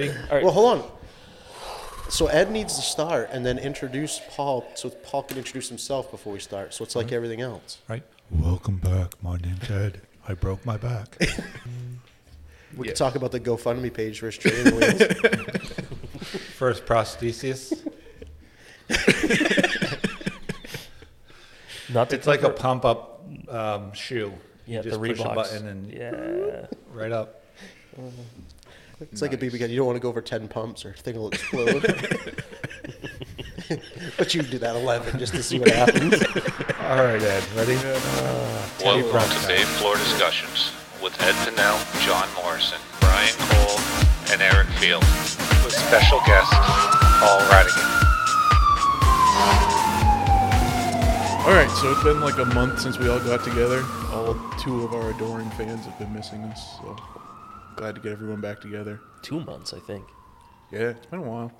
Ready? All right. Well, hold on. So Ed needs to start and then introduce Paul so Paul can introduce himself before we start. So it's like everything else. Right. Welcome back. My name's Ed. I broke my back. We can talk about the GoFundMe page for his training wheels. First prosthesis. Not to It's like a cover- pump up um, shoe. yeah, you just the push Reeboks. a button and yeah. right up. It's like a BB gun. You don't want to go over 10 pumps or thing will explode. but you do that 11 just to see what happens. All right, Ed. Ready? Uh, Welcome Brown to Dave Floor Discussions with Ed Pinnell, John Morrison, Brian Cole, and Eric Field, with special guest Paul Radigan. All right, so it's been like a month since we all got together. All two of our adoring fans have been missing us, so glad to get everyone back together. Two months, I think. Yeah, it's been a while.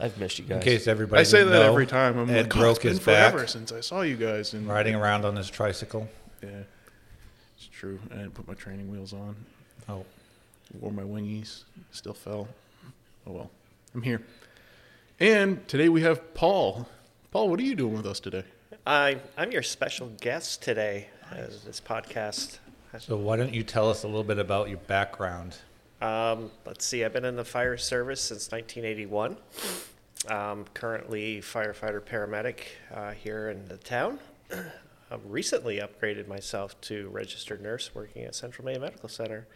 I've missed you guys. In case everybody I say didn't that know, every time. I'm Ed like, broke it's been his back forever since I saw you guys. And riding around on his tricycle. Yeah, it's true. I didn't put my training wheels on. Oh, Wore my wingies. Still fell. Oh well, I'm here. And today we have Paul. Paul, what are you doing with us today? I, I'm your special guest today as this podcast. So why don't you tell us a little bit about your background? Um, let's see, I've been in the fire service since 1981. Um, currently firefighter paramedic uh, here in the town. I've recently upgraded myself to registered nurse working at Central Maine Medical Center,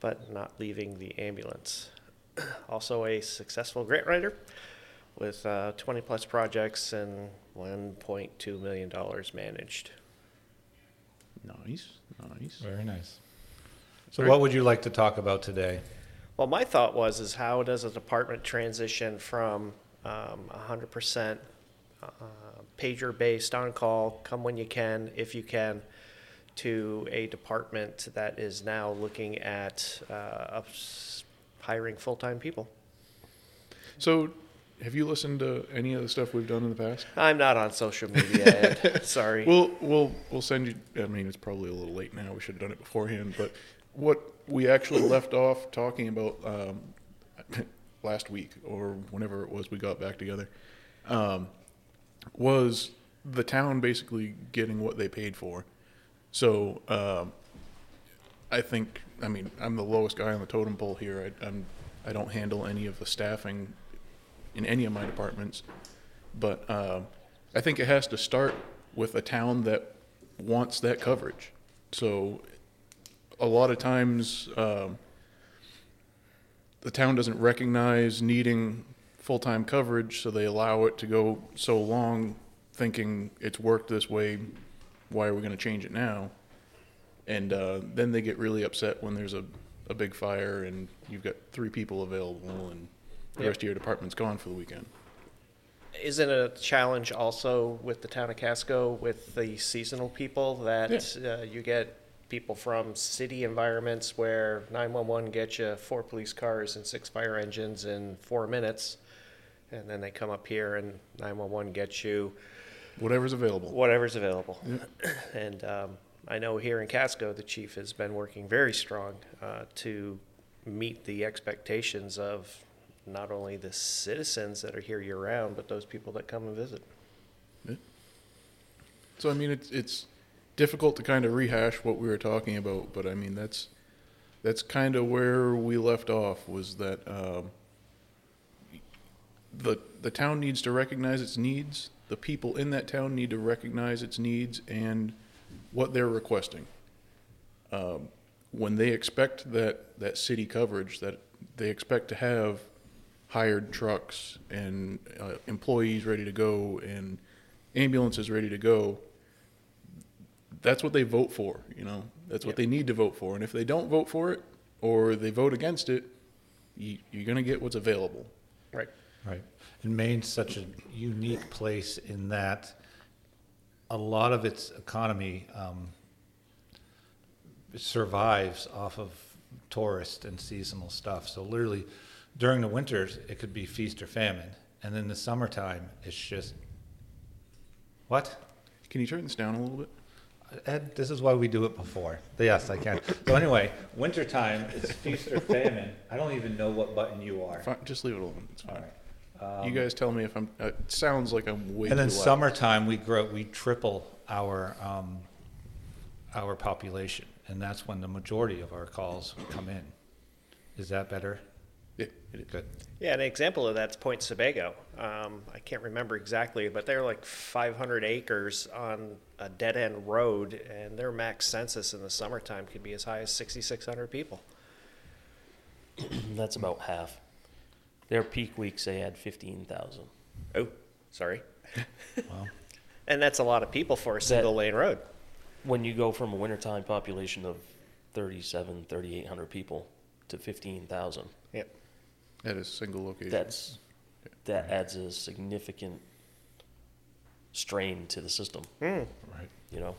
but not leaving the ambulance. also a successful grant writer with uh, 20 plus projects and 1.2 million dollars managed. Nice, nice. Very nice. So, what would you like to talk about today? Well, my thought was is how does a department transition from um, 100% uh, pager based on call, come when you can, if you can, to a department that is now looking at uh, ups- hiring full time people. So, have you listened to any of the stuff we've done in the past? I'm not on social media, Ed. Sorry. We'll we'll we'll send you. I mean, it's probably a little late now. We should have done it beforehand. But what we actually left off talking about um, last week or whenever it was we got back together um, was the town basically getting what they paid for. So um, I think I mean I'm the lowest guy on the totem pole here. I, I'm I don't handle any of the staffing in any of my departments, but um, I think it has to start with a town that wants that coverage. So a lot of times um, the town doesn't recognize needing full-time coverage, so they allow it to go so long, thinking it's worked this way. Why are we going to change it now? And uh, then they get really upset when there's a, a big fire and you've got three people available and the Yep. rest of your department's gone for the weekend. Isn't it a challenge also with the town of Casco with the seasonal people that uh, you get people from city environments where 911 gets you four police cars and six fire engines in four minutes, and then they come up here and 911 gets you Whatever's available. whatever's available. And um, I know here in Casco, the chief has been working very strong uh, to meet the expectations of not only the citizens that are here year round, but those people that come and visit. So I mean, it's it's difficult to kind of rehash what we were talking about, but I mean that's that's kind of where we left off was that um, the the town needs to recognize its needs. The people in that town need to recognize its needs and what they're requesting. Um, when they expect that that city coverage, that they expect to have hired trucks and uh, employees ready to go and ambulances ready to go that's what they vote for you know that's what Yep. they need to vote for and if they don't vote for it or they vote against it you, you're going to get what's available Right. Right. And Maine's such a unique place in that a lot of its economy um, survives off of tourist and seasonal stuff. So literally, during the winters, it could be feast or famine, and then the summertime, it's just what? can you turn this down a little bit Ed, this is why we do it before. Yes, I can. So anyway, wintertime, it's feast or famine. I don't even know what button you are. Fine, just leave it alone. It's All fine. right. you guys tell me if I'm. Uh, it sounds like I'm way And then summertime, we grow, we triple our, um, our population. And that's when the majority of our calls come in. Is that better? Yeah. Good. Yeah, an example of that's Point Sebago. Um, I can't remember exactly, but they're like 500 acres on a dead end road, and their max census in the summertime could be as high as 6,600 people. That's about half. Their peak weeks, they had fifteen thousand. Oh, sorry. Well, And that's a lot of people for a single lane road. When you go from a wintertime population of 37, 3,800 people to fifteen thousand, Yep. At a single location. that's, that adds a significant strain to the system, hmm. right. you know?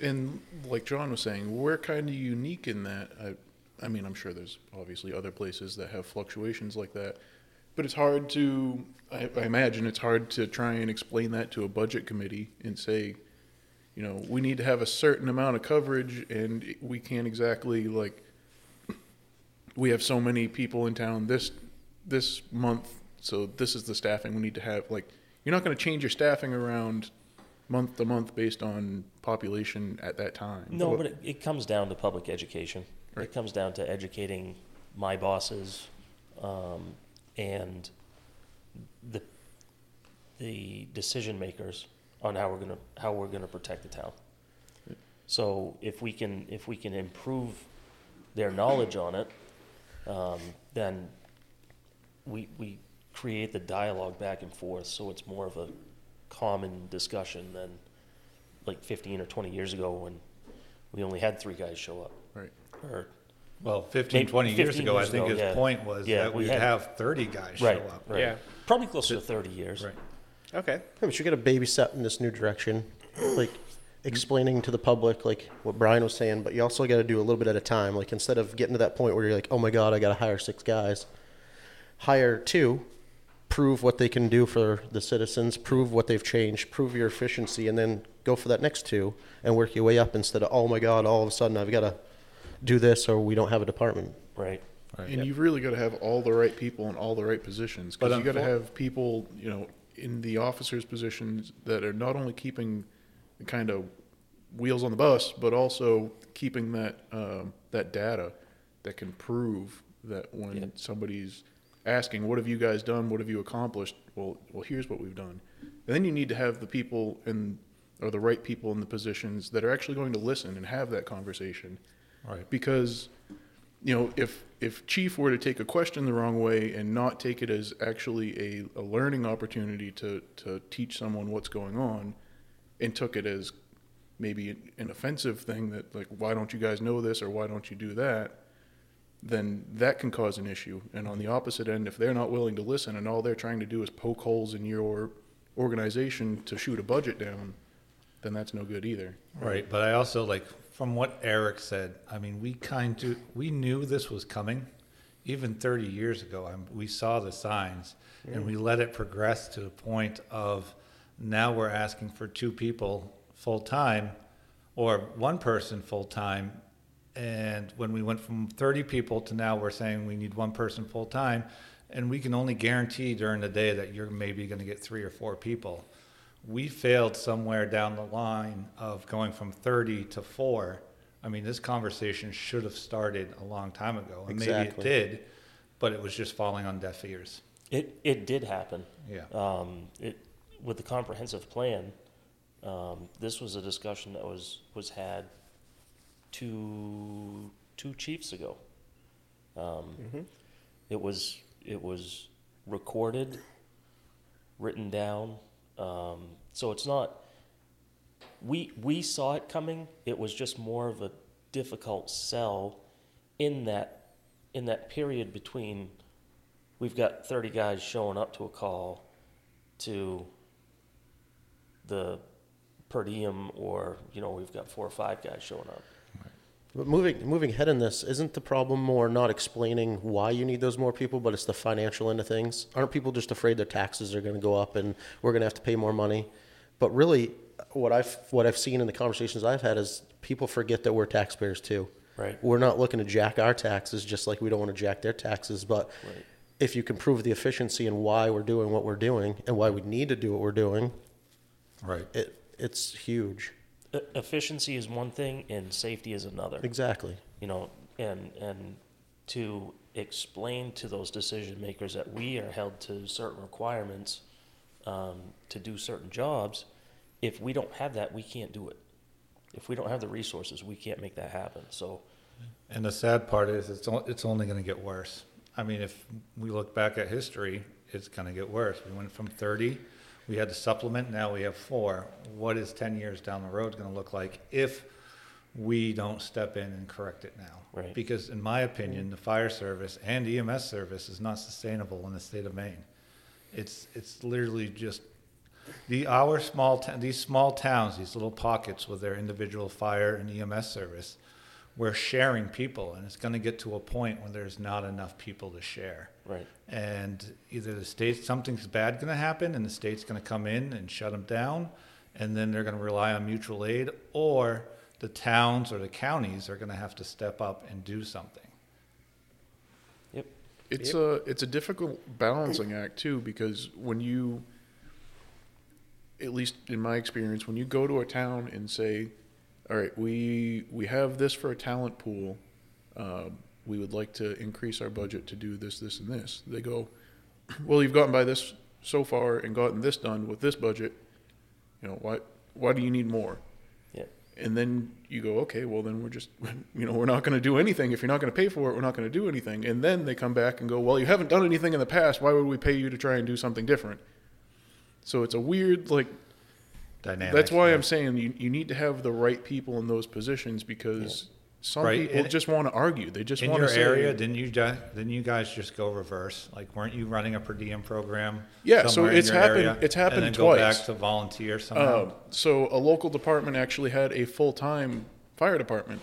And like John was saying, we're kind of unique in that. I, I mean, I'm sure there's obviously other places that have fluctuations like that, but it's hard to. I, I imagine it's hard to try and explain that to a budget committee and say, you know, we need to have a certain amount of coverage, and we can't exactly like. We have so many people in town this this month, so this is the staffing we need to have. Like, you're not going to change your staffing around month to month based on population at that time. No, but it, it comes down to public education. Right. It comes down to educating my bosses um, and the the decision makers on how we're gonna how we're gonna protect the town. So if we can if we can improve their knowledge on it, um, then we we create the dialogue back and forth. So it's more of a common discussion than like 15 or 20 years ago when we only had three guys show up. Right. Or Well, 15, Maybe 20 years 15 ago, I think ago, his yeah. point was Yeah, that we we'd had- have 30 guys right, show up. right. Yeah. Probably closer to 30 years. Right. Okay. Yeah, but you got to baby step in this new direction, like explaining to the public like what Brian was saying. But you also got to do a little bit at a time. Like instead of getting to that point where you're like, oh my god, I got to hire six guys, hire two, prove what they can do for the citizens, prove what they've changed, prove your efficiency, and then go for that next two and work your way up instead of oh my god, all of a sudden I've got to do this or we don't have a department. Right. And you've really got to have all the right people in all the right positions But because you got to have people, you know, in the officers' positions that are not only keeping the kind of wheels on the bus, but also keeping that um, that data that can prove that when Yep. somebody's asking, "What have you guys done? What have you accomplished?" Well, well, here's what we've done. And then you need to have the people in or the right people in the positions that are actually going to listen and have that conversation Right. because you know if if chief were to take a question the wrong way and not take it as actually a, a learning opportunity to to teach someone what's going on and took it as maybe an, offensive thing that like why don't you guys know this or why don't you do that then that can cause an issue and on the opposite end if they're not willing to listen and all they're trying to do is poke holes in your organization to shoot a budget down then that's no good either Right, but I also like from what Eric said. I mean, we kind of we knew this was coming, even 30 years ago. we saw the signs, and we let it progress to the point of now we're asking for two people full time, or one person full time. And when we went from 30 people to now we're saying we need one person full time, and we can only guarantee during the day that you're maybe going to get three or four people we failed somewhere down the line of going from 30 to 4 i mean this conversation should have started a long time ago and Exactly. maybe it did but it was just falling on deaf ears It, it did happen. yeah Um, it, with the comprehensive plan, um, this was a discussion that was, was had two, two chiefs ago. Um, It was, it was recorded, written down, um, so it's not, we, we saw it coming, it was just more of a difficult sell in that, in that period between, we've got thirty guys showing up to a call to the per diem, or, you know, we've got four or five guys showing up. But moving moving ahead in this, isn't the problem more not explaining why you need those more people, but it's the financial end of things? Aren't people just afraid their taxes are going to go up and we're going to have to pay more money? But really, what I've what I've seen in the conversations I've had is people forget that we're taxpayers too. Right. We're not looking to jack our taxes just like we don't want to jack their taxes. But Right. if you can prove the efficiency and why we're doing what we're doing and why we need to do what we're doing, Right. it it's huge. E- Efficiency is one thing and safety is another. Exactly. you know, and, and to explain to those decision makers that we are held to certain requirements um, to do certain jobs, if we don't have that, we can't do it. If we don't have the resources, we can't make that happen. So, And the sad part is, it's, o- it's only gonna get worse. I mean, if we look back at history, it's gonna get worse. We went from thirty, we had to supplement, now we have four. What is ten years down the road gonna look like if we don't step in and correct it now? Right. Because in my opinion, the fire service and EMS service is not sustainable in the state of Maine. It's, it's literally just, the, our small, ta- these small towns, these little pockets with their individual fire and EMS service, we're sharing people, and it's gonna get to a point where there's not enough people to share. right, And either the state, something's bad gonna happen, and the state's gonna come in and shut them down, and then they're gonna rely on mutual aid, or the towns or the counties are gonna have to step up and do something. yep, It's a it's a difficult balancing act too because when you, at least in my experience, when you go to a town and say, "All right, we we have this for a talent pool, uh, we would like to increase our budget to do this, this, and this," they go, "Well, you've gotten by this so far and gotten this done with this budget. You know why why do you need more?" yeah, And then you go, okay, well then we're just, you know, we're not going to do anything. If you're not going to pay for it, we're not going to do anything. And then they come back and go, well, you haven't done anything in the past. Why would we pay you to try and do something different? So it's a weird, like, Dynamic. that's why yeah. I'm saying you, you need to have the right people in those positions because some Right, people and- just want to argue. They just In want your to say, area, didn't you, didn't you guys just go reverse? Like, weren't you running a per diem program? Yeah, so it's happened- area, it's happened And then go twice. back to volunteer somehow? Uh, so a local department actually had a full-time fire department,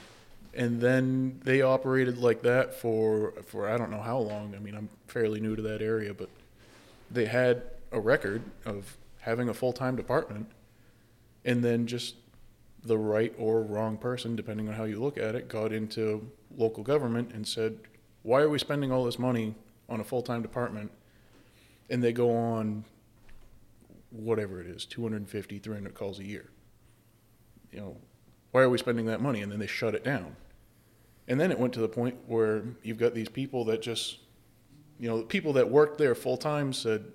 and then they operated like that for for I don't know how long. I mean, I'm fairly new to that area, but they had a record of having a full-time department, and then just the right or wrong person, depending on how you look at it, got into local government and said, "Why are we spending all this money on a full-time department?" And they go on whatever it is 250 300 calls a year. You know why are we spending that money? And then they shut it down. And then it went to the point where you've got these people that just you know people that worked there full time said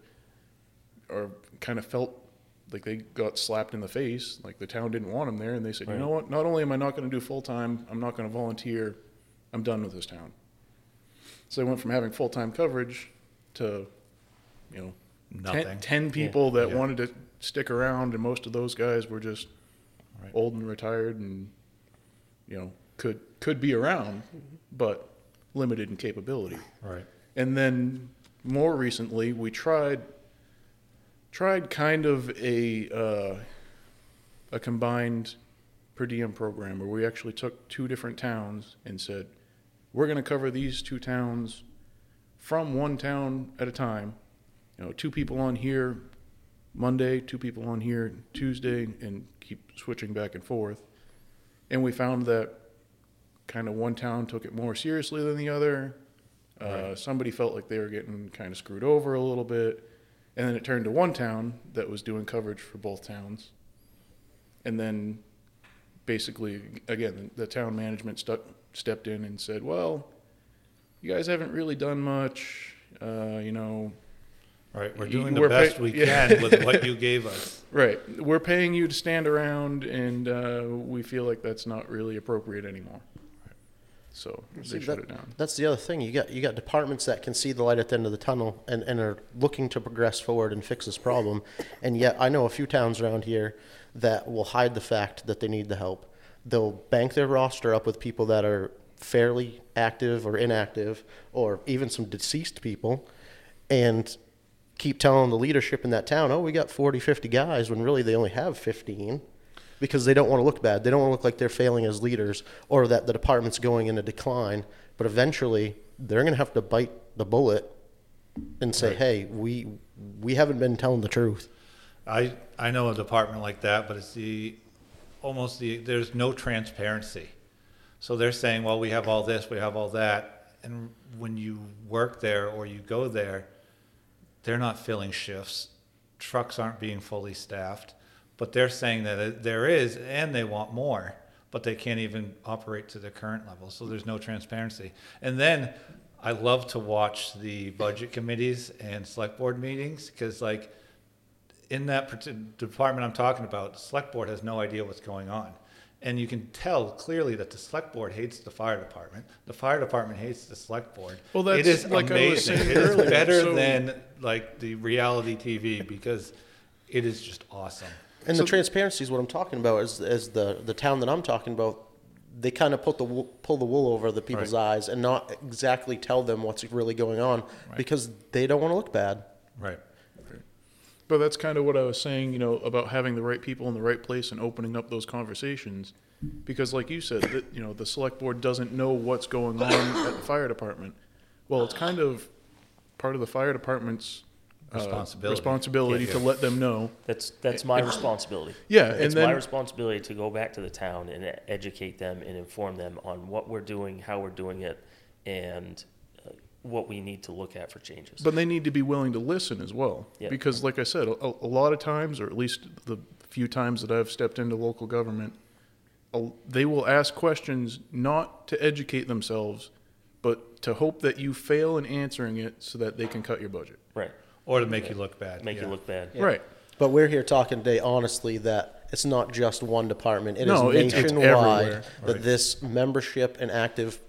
or kind of felt like they got slapped in the face like the town didn't want them there and they said you know what not only am i not going to do full time i'm not going to volunteer i'm done with this town so they went from having full-time coverage to you know Nothing. 10, 10 people that Yeah. wanted to stick around, and most of those guys were just Right. old and retired, and you know could could be around, but limited in capability. Right. And then more recently, we tried tried kind of a uh, a combined per diem program where we actually took two different towns and said, we're going to cover these two towns from one town at a time. You know, two people on here Monday, two people on here Tuesday, and keep switching back and forth. And we found that kind of one town took it more seriously than the other. Uh, somebody felt like they were getting kind of screwed over a little bit. And then it turned to one town that was doing coverage for both towns. And then basically, again, the town management stuck, stepped in and said, well, you guys haven't really done much. Uh, you know, Right. We're doing the we're best pay- we yeah. can with what you gave us. right. We're paying you to stand around, and uh, we feel like that's not really appropriate anymore. So See, they shut that- it down. That's the other thing. You got you got departments that can see the light at the end of the tunnel and, and are looking to progress forward and fix this problem. And yet I know a few towns around here that will hide the fact that they need the help. They'll bank their roster up with people that are fairly active or inactive or even some deceased people and keep telling the leadership in that town, "Oh, we got 40, 50 guys," when really they only have 15 because they don't want to look bad. They don't want to look like they're failing as leaders or that the department's going in a decline. But eventually, they're going to have to bite the bullet and say, "Hey, we we haven't been telling the truth." I, I know a department like that, but it's the, almost the, there's no transparency. So they're saying, well, we have all this, we have all that, and when you work there or you go there, they're not filling shifts, trucks aren't being fully staffed, but they're saying that there is, and they want more, but they can't even operate to their current level, so there's no transparency. And then, I love to watch the budget committees and select board meetings, because like, in that department I'm talking about, the select board has no idea what's going on. And you can tell clearly that the select board hates the fire department. The fire department hates the select board. Well, that's is like I was amazing. saying It is better so- than like the reality TV because it is just awesome. And the transparency is what I'm talking about. Is, is the the town that I'm talking about? They kind of put the pull the wool over the people's Right. eyes and not exactly tell them what's really going on because they don't want to look bad. Right. But that's kind of what I was saying, you know, about having the right people in the right place and opening up those conversations. Because, like you said, that you know, the select board doesn't know what's going on at the fire department. Well, it's kind of part of the fire department's uh, Responsibility. responsibility Yeah. to let them know. That's, that's my responsibility. Yeah, and It's my then- responsibility to go back to the town and e- educate them and inform them on what we're doing, how we're doing it, and uh, what we need to look at for changes. But they need to be willing to listen as well. Yeah. Because, like I said, a, a lot of times, or at least the few times that I've stepped into local government, a- they will ask questions not to educate themselves, but to hope that you fail in answering it so that they can cut your budget. Right, Or to make you look bad. make you yeah. look bad. Right. But we're here talking today honestly that it's not just one department. It is No, it's- it's nationwide everywhere. that Right. this membership and active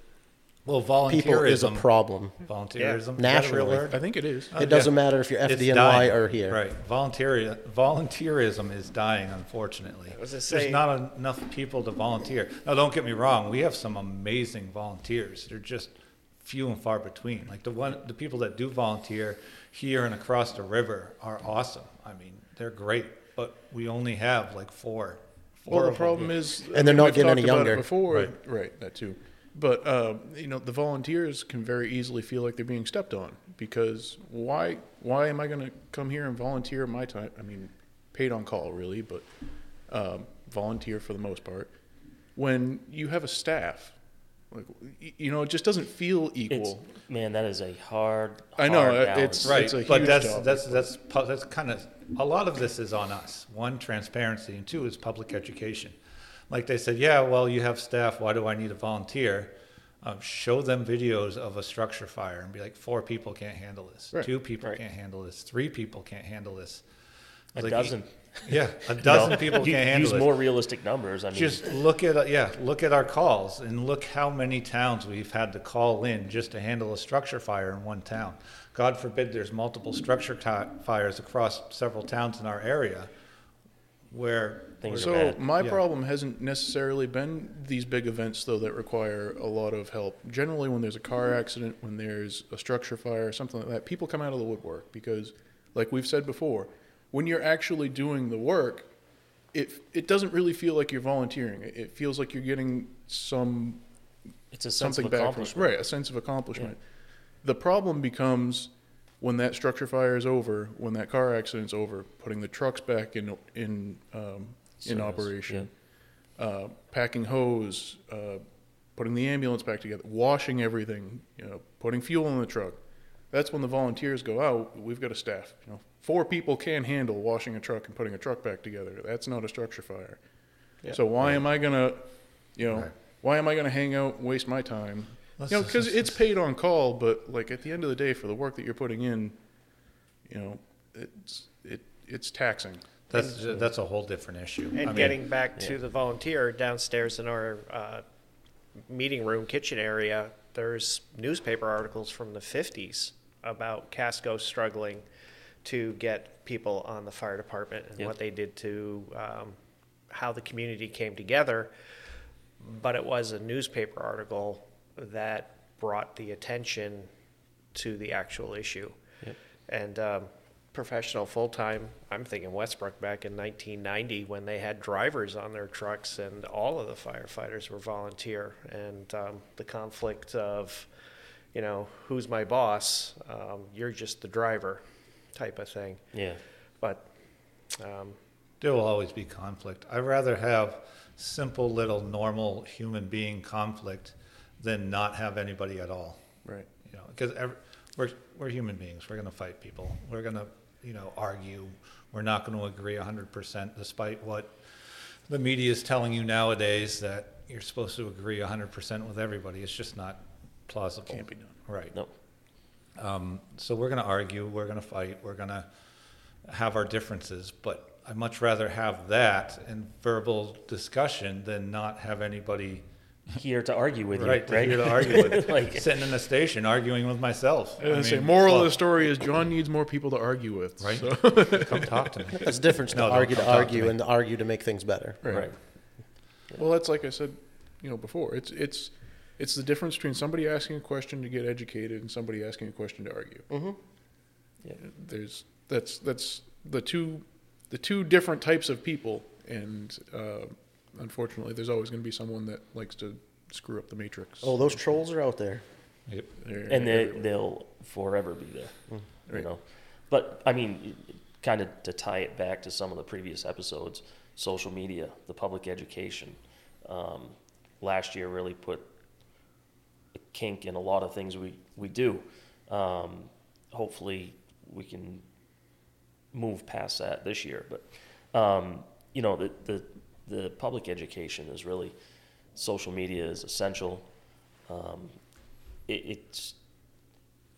Well, people is a problem. Volunteerism. is that a real Nationally. I think it is. It doesn't yeah. matter if you're FDNY or here. Right. Volunteer, volunteerism is dying, unfortunately. was gonna There's not enough people to volunteer. Now, don't get me wrong. We have some amazing volunteers. They're just few and far between. Like the one, the people that do volunteer here and across the river are awesome. I mean, they're great, but we only have like four. four Well, the of them. problem is, And they're not we've getting talked any about it younger. Before, Right. right. that too. But uh, you know, the volunteers can very easily feel like they're being stepped on because why? Why am I going to come here and volunteer my time? I mean, paid on call, really, but um, volunteer for the most part. When you have a staff, like you know, it just doesn't feel It's, equal. man, that is a hard, I know, hard uh, balance. it's- Right, It's a but huge that's, job. that's, that's, that's kind of, a lot of this is on us. One, transparency, and two is public education. Like they said, yeah, well, you have staff, why do I need a volunteer? Um, show them videos of a structure fire and be like, four people can't handle this, Right, two people right. can't handle this, three people can't handle this. A Like, dozen. Yeah, a You know, dozen people can't handle Use it. more realistic numbers, I mean. Just look at, uh, yeah, look at our calls and look how many towns we've had to call in just to handle a structure fire in one town. God forbid there's multiple structure ti- fires across several towns in our area where. Things are So bad. my Yeah. problem hasn't necessarily been these big events though that require a lot of help. Generally, when there's a car accident, when there's a structure fire, something like that, people come out of the woodwork because, like we've said before, when you're actually doing the work, it it doesn't really feel like you're volunteering. It, it feels like you're getting some It's a sense something of back from right, a sense of accomplishment. The problem becomes when that structure fire is over, when that car accident's over, putting the trucks back in in um, in operation, uh, packing hose, uh, putting the ambulance back together, washing everything, you know, putting fuel in the truck. That's when the volunteers go out. We've got a staff. You know, four people can handle washing a truck and putting a truck back together. That's not a structure fire. So why am I gonna, you know, Right. why am I gonna hang out and waste my time? Let's you know, because it's paid on call, but like at the end of the day, for the work that you're putting in, you know, it's it it's taxing. That's, that's a whole different issue. I And mean, getting back to the volunteer downstairs in our uh, meeting room, kitchen area, there's newspaper articles from the 50s about Casco struggling to get people on the fire department and Yep. what they did to um, how the community came together. But it was a newspaper article that brought the attention to the actual issue. Yep. And um, professional full time, I'm thinking Westbrook back in 1990 when they had drivers on their trucks and all of the firefighters were volunteer. And um, the conflict of, you know, who's my boss? Um, you're just the driver type of thing. Yeah. But Um, There will always be conflict. I'd rather have simple little normal human being conflict than not have anybody at all. Right. You know, because every, we're we're human beings. We're gonna fight people. We're gonna you know argue. We're not going to agree hundred percent, despite what the media is telling you nowadays that you're supposed to agree hundred percent with everybody. It's just not plausible. Can't be done. Right. No. Um, so we're going to argue, we're going to fight, we're going to have our differences, but I'd much rather have that in verbal discussion than not have anybody Here to argue with right, you, right? here to argue with, Like- sitting in a station arguing with myself. And I I say, mean, moral of the story is John needs more people to argue with. Right. So, Come talk to me. It's different to No, don't argue to come talk to argue and to argue to make things better. Right. well, that's like I said, you know, before. It's it's it's the difference between somebody asking a question to get educated and somebody asking a question to argue. Mm-hmm. Yeah. There's that's that's the two the two different types of people, and uh, unfortunately, there's always going to be someone that likes to screw up the matrix. Oh, those trolls are out there. Yep. They're and they, everywhere. they'll forever be there, you Right. know. But I mean, kind of to tie it back to some of the previous episodes, social media, the public education, um, last year really put a kink in a lot of things we we do. Um, hopefully, we can move past that this year. But um, you know, the the the public education is really social media is essential. Um, it, it's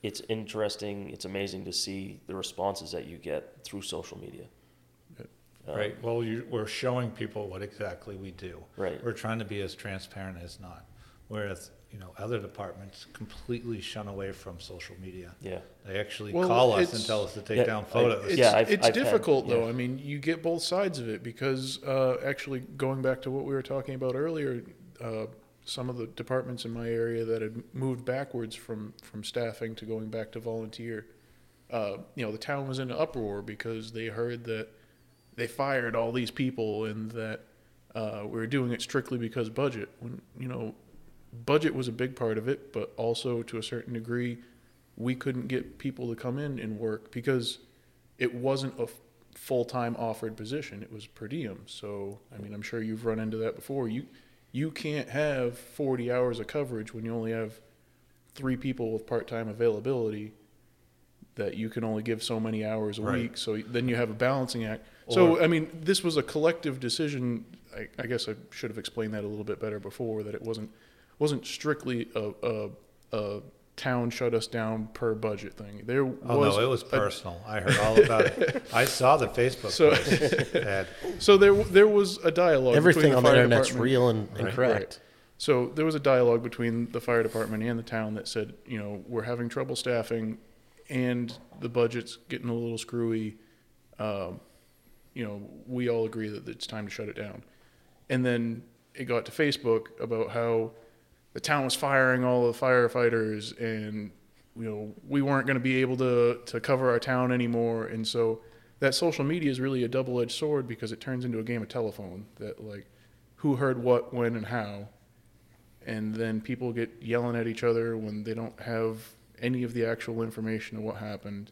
it's interesting. It's amazing to see the responses that you get through social media. Um, Right. Well, you, we're showing people what exactly we do. Right. We're trying to be as transparent as not. Whereas, you know, other departments completely shun away from social media. Yeah. They actually Well, call us and it's- tell us to take Yeah, down I- photos. It's, Yeah, I've- it's I've had- difficult though. yeah. I mean, you get both sides of it because uh, actually going back to what we were talking about earlier, uh, some of the departments in my area that had moved backwards from from staffing to going back to volunteer, uh, you know, the town was in an uproar because they heard that they fired all these people and that uh, we were doing it strictly because budget. When you know, budget was a big part of it, but also to a certain degree, we couldn't get people to come in and work because it wasn't a full time offered position. It was per diem. So I mean, I'm sure you've run into that before. You you can't have 40 hours of coverage when you only have three people with part time availability. That you can only give so many hours a Right. week. So then you have a balancing act. so I mean, this was a collective decision. I, I guess I should have explained that a little bit better before. That it wasn't wasn't strictly a, a, a town shut us down per budget thing. There Oh, was no, it was personal. I heard all about it. I saw the Facebook So- post. so there there was a dialogue. Everything between on the fire internet's department- real and, and Right, correct. So there was a dialogue between the fire department and the town that said, you know, we're having trouble staffing, and the budget's getting a little screwy. Um, you know, we all agree that it's time to shut it down. And then it got to Facebook about how the town was firing all the firefighters, and you know we weren't going to be able to to cover our town anymore. And so that social media is really a double edged sword because it turns into a game of telephone. That like who heard what, when, and how and then people get yelling at each other when they don't have any of the actual information of what happened.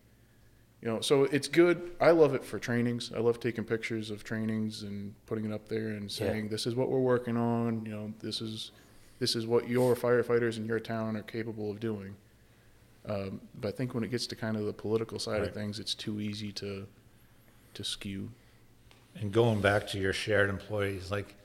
You know, so it's good. I love it for trainings. I love taking pictures of trainings and putting it up there and saying this is what we're working on. You know, this is this is what your firefighters in your town are capable of doing. Um, but I think when it gets to kind of the political side of things, it's too easy to to skew. And going back to your shared employees, like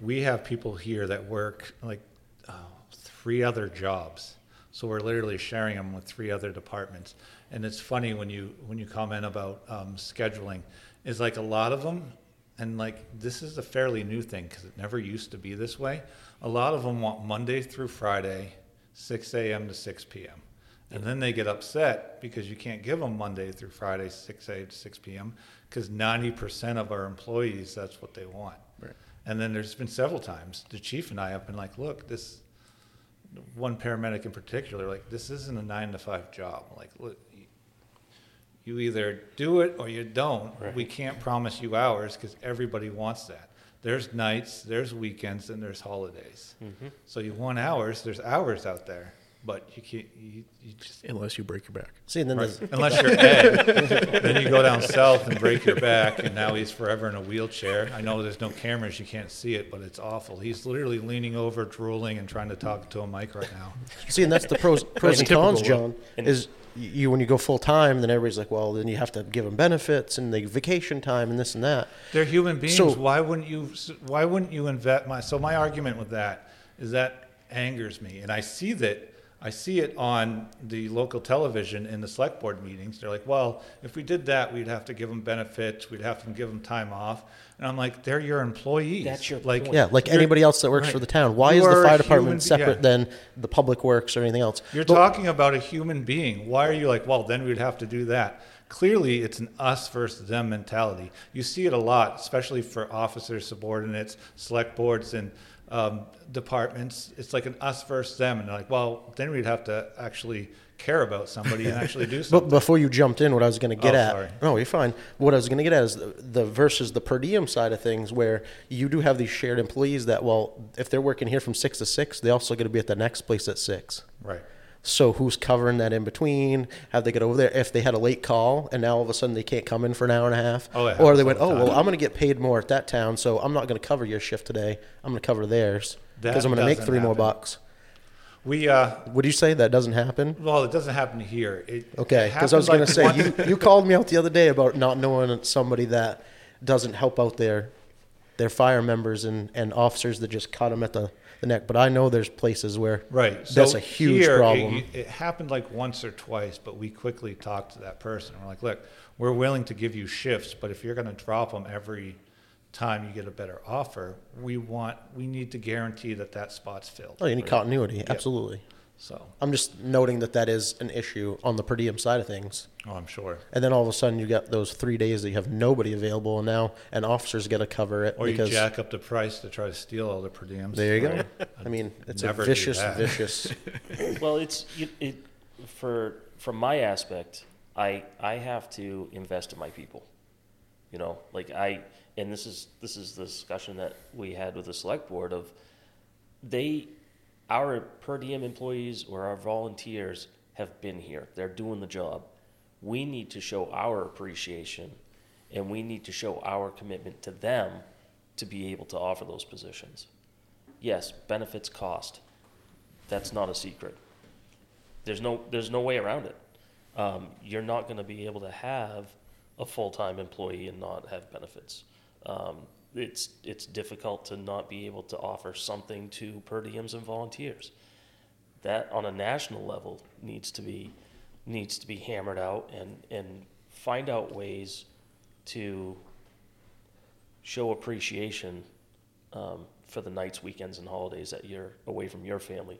we have people here that work like uh, three other jobs. So we're literally sharing them with three other departments. And it's funny when you when you comment about um, scheduling, is like a lot of them, and like this is a fairly new thing because it never used to be this way. A lot of them want Monday through Friday, 6 a.m. to 6 p.m. And then they get upset because you can't give them Monday through Friday, 6 a.m. to 6 p.m. because 90% of our employees, that's what they want. Right. And then there's been several times the chief and I have been like, look, this one paramedic in particular, like this isn't a nine to five job. Like, look, you- you either do it or you don't. We can't promise you hours because everybody wants that. There's nights, there's weekends, and there's holidays. Mm-hmm. So you want hours. There's hours out there. but you can't, you, you just, Unless you break your back. See, and then right, there's, unless you're Ed, then you go down south and break your back, and now he's forever in a wheelchair. I know there's no cameras, you can't see it, but it's awful. He's literally leaning over, drooling, and trying to talk to a mic right now. see, and that's the pros, pros and cons, John. Is you when you go full time, then everybody's like, well, then you have to give them benefits and the vacation time and this and that. They're human beings. So- why wouldn't you? Why wouldn't you invest? My so my argument with that is that angers me, and I see that. I see it on the local television in the select board meetings. They're like, "Well, if we did that, we'd have to give them benefits. We'd have to give them time off." And I'm like, "They're your employees. That's your like, point. Yeah, like you're- anybody else that works for the town. Why You is the a fire human department be- separate yeah. than the public works or anything else? You're But- talking about a human being. Why are you like, well, then we'd have to do that? Clearly, it's an us versus them mentality. You see it a lot, especially for officers, subordinates, select boards, and um, departments. It's like an us versus them. And like, well, then we'd have to actually care about somebody and actually do something. But before you jumped in, what I was going to get Oh, at, sorry. no, you're fine. What I was going to get at is the, the versus the per diem side of things, where you do have these shared employees that, well, if they're working here from six to six, they also got to be at the next place at six. right. So who's covering that in between? Have they got over there? If they had a late call and now all of a sudden they can't come in for an hour and a half, Oh, or they went, all oh the well. I'm going to get paid more at that town, so I'm not going to cover your shift today. I'm going to cover theirs because I'm going to make three more bucks. We, uh, Would you say that doesn't happen? well, it doesn't happen here. It, Okay, because I was going to say you, you called me out the other day about not knowing somebody that doesn't help out their their fire members and, and officers that just caught them at the, the neck. But I know there's places where Right. that's a huge here, problem. It, happened like once or twice, but we quickly talked to that person. We're like, look, we're willing to give you shifts, but if you're going to drop them every time you get a better offer, we want, we need to guarantee that that spot's filled. oh, you need continuity, absolutely. So, I'm just noting that that is an issue on the per diem side of things. oh, I'm sure. And then all of a sudden you got those three days that you have nobody available, and now an officer's got to cover it Or you because jack up the price to try to steal all the per diems. there you go. I mean, it's a Never do vicious, vicious. Well, it's it, it for from my aspect. I I have to invest in my people. You know, like I and this is this is the discussion that we had with the select board of they our per diem employees or our volunteers have been here. They're doing the job. We need to show our appreciation and we need to show our commitment to them to be able to offer those positions. Yes, benefits cost. That's not a secret. There's no, there's no way around it. Um, you're not gonna be able to have a full-time employee and not have benefits. Um, it's, it's difficult to not be able to offer something to per diems and volunteers. That on a national level needs to be, needs to be hammered out and, and find out ways to show appreciation um, for the nights, weekends, and holidays that you're away from your family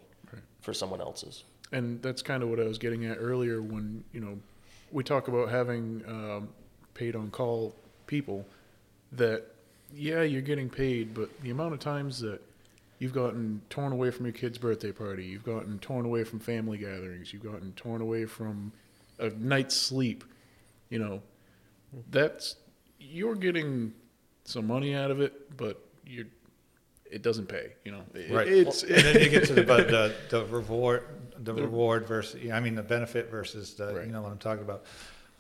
for someone else's. And that's kind of what I was getting at earlier when, you know, we talk about having um, paid on call people that, yeah, you're getting paid, but the amount of times that you've gotten torn away from your kid's birthday party, you've gotten torn away from family gatherings, you've gotten torn away from a night's sleep, you know, that's, you're getting some money out of it, but you're, it doesn't pay, you know. It- Right. It's, and then you get to the, but the, the reward, the reward versus, I mean, the benefit versus the, Right. you know what I'm talking about.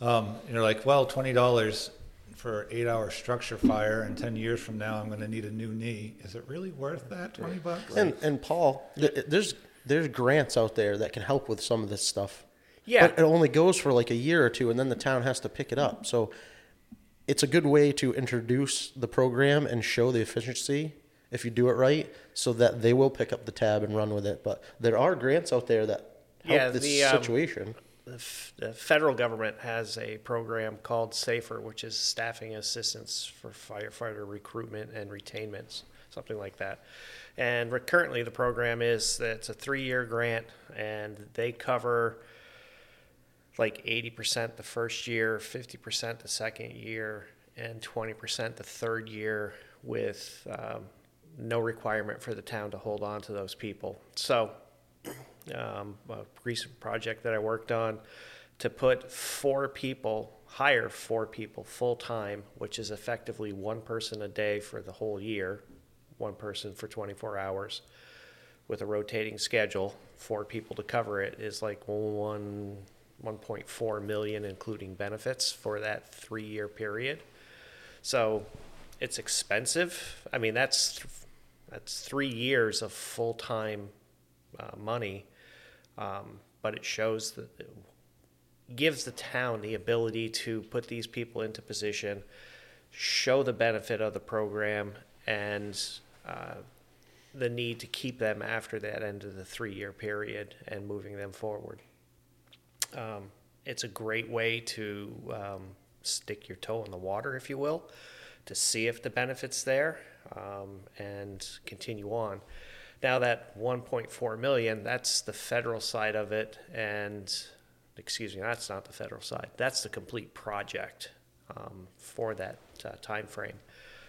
Um, you're like, well, twenty dollars for eight hour structure fire and ten years from now, I'm gonna need a new knee. Is it really worth that, twenty bucks? And and Paul, th- there's there's grants out there that can help with some of this stuff. Yeah. But it only goes for like a year or two, and then the town has to pick it up. So it's a good way to introduce the program and show the efficiency if you do it right, so that they will pick up the tab and run with it. But there are grants out there that help Yeah, this the, um, situation. The, f- the federal government has a program called SAFER, which is Staffing Assistance for Firefighter Recruitment and Retainments, something like that. And re- currently, the program is that it's a three-year grant, and they cover like 80% the first year, 50% the second year, and 20% the third year with um, no requirement for the town to hold on to those people. So um, a recent project that I worked on to put four people, hire four people full time, which is effectively one person a day for the whole year, one person for 24 hours, with a rotating schedule, four people to cover it is like one, 1.4 million, including benefits for that three-year period. So it's expensive. I mean, that's that's three years of full-time uh, money, um, but it shows that it gives the town the ability to put these people into position, show the benefit of the program, and uh, the need to keep them after that end of the three-year period and moving them forward. Um, it's a great way to um, stick your toe in the water, if you will, to see if the benefit's there um, and continue on. Now that 1.4 million, that's the federal side of it, and excuse me, that's not the federal side. That's the complete project um, for that uh, time frame.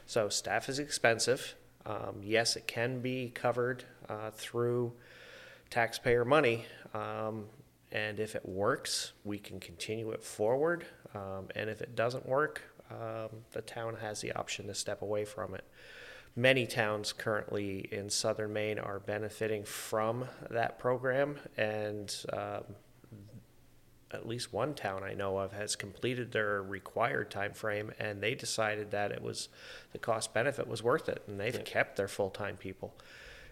So staff is expensive. Um, yes, it can be covered uh, through taxpayer money, um, and if it works, we can continue it forward. Um, and if it doesn't work, um, the town has the option to step away from it. Many towns currently in southern Maine are benefiting from that program, and um, at least one town I know of has completed their required time frame, and they decided that it was the cost benefit was worth it, and they've Yeah. kept their full time people.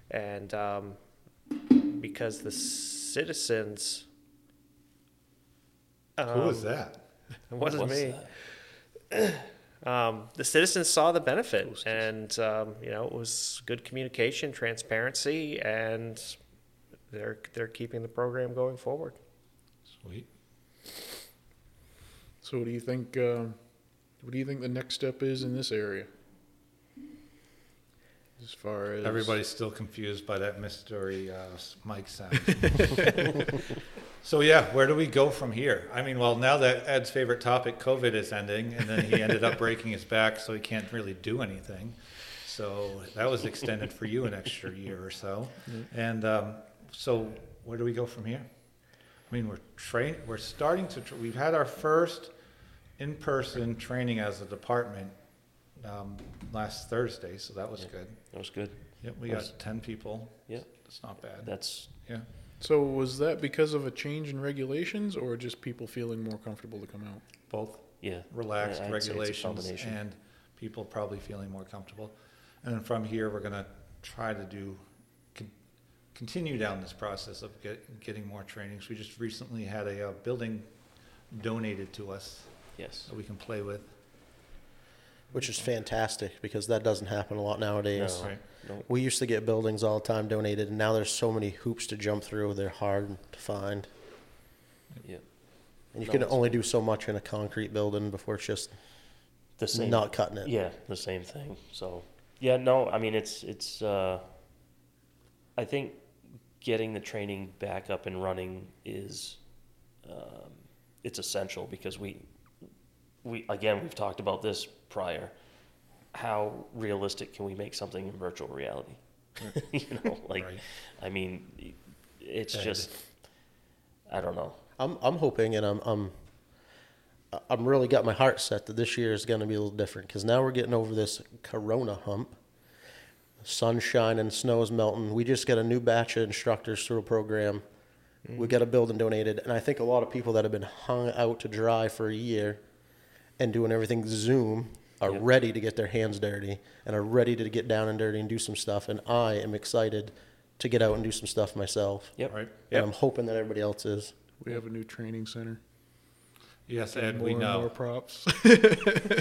And um, because the citizens, Who was um, that? It wasn't What's me. that? Um, the citizens saw the benefit, and um, you know it was good communication, transparency, and they're they're keeping the program going forward. Sweet. So what do you think, um, what do you think the next step is in this area? As far as. Everybody's still confused by that mystery uh, s- mic sound. so yeah, where do we go from here? I mean, well, now that Ed's favorite topic, COVID, is ending, and then he ended up breaking his back, so he can't really do anything. So that was extended for you an extra year or so. And um, so, where do we go from here? I mean, we're train, we're starting to. Tr- we've had our first in-person training as a department um, last Thursday, so that was good. That was good. Yep, we got ten people. Yep. That's not bad. That's, Yeah. So was that because of a change in regulations or just people feeling more comfortable to come out? Both yeah. relaxed Yeah, I'd say it's a regulations combination. and people probably feeling more comfortable. And then from here, we're gonna try to do, con- continue down this process of get, getting more trainings. We just recently had a, uh, building donated to us Yes. that we can play with. Which is fantastic because that doesn't happen a lot nowadays. No. Right. No, We used to get buildings all the time donated, and now there's so many hoops to jump through. They're hard to find, yeah. and you No, can it's- only do so much in a concrete building before it's just The same. not cutting it. Yeah, the same thing. So, yeah, no, I mean, it's, it's, uh, I think getting the training back up and running is, um, it's essential because we, we, again, we've talked about this prior. How realistic can we make something in virtual reality? you know, like, Right. I mean, it's Ed. just, I don't know. I'm I'm hoping, and I'm I'm I'm really got my heart set that this year is going to be a little different because now we're getting over this Corona hump. Sunshine and snow is melting. We just got a new batch of instructors through a program. We mm-hmm. got a building donated, and I think a lot of people that have been hung out to dry for a year and doing everything Zoom are Yep. ready to get their hands dirty and are ready to get down and dirty and do some stuff. And I am excited to get out and do some stuff myself. Yep. Right? And I'm hoping that everybody else is. We have a new training center. Yes, Getting Ed, we know. and More props.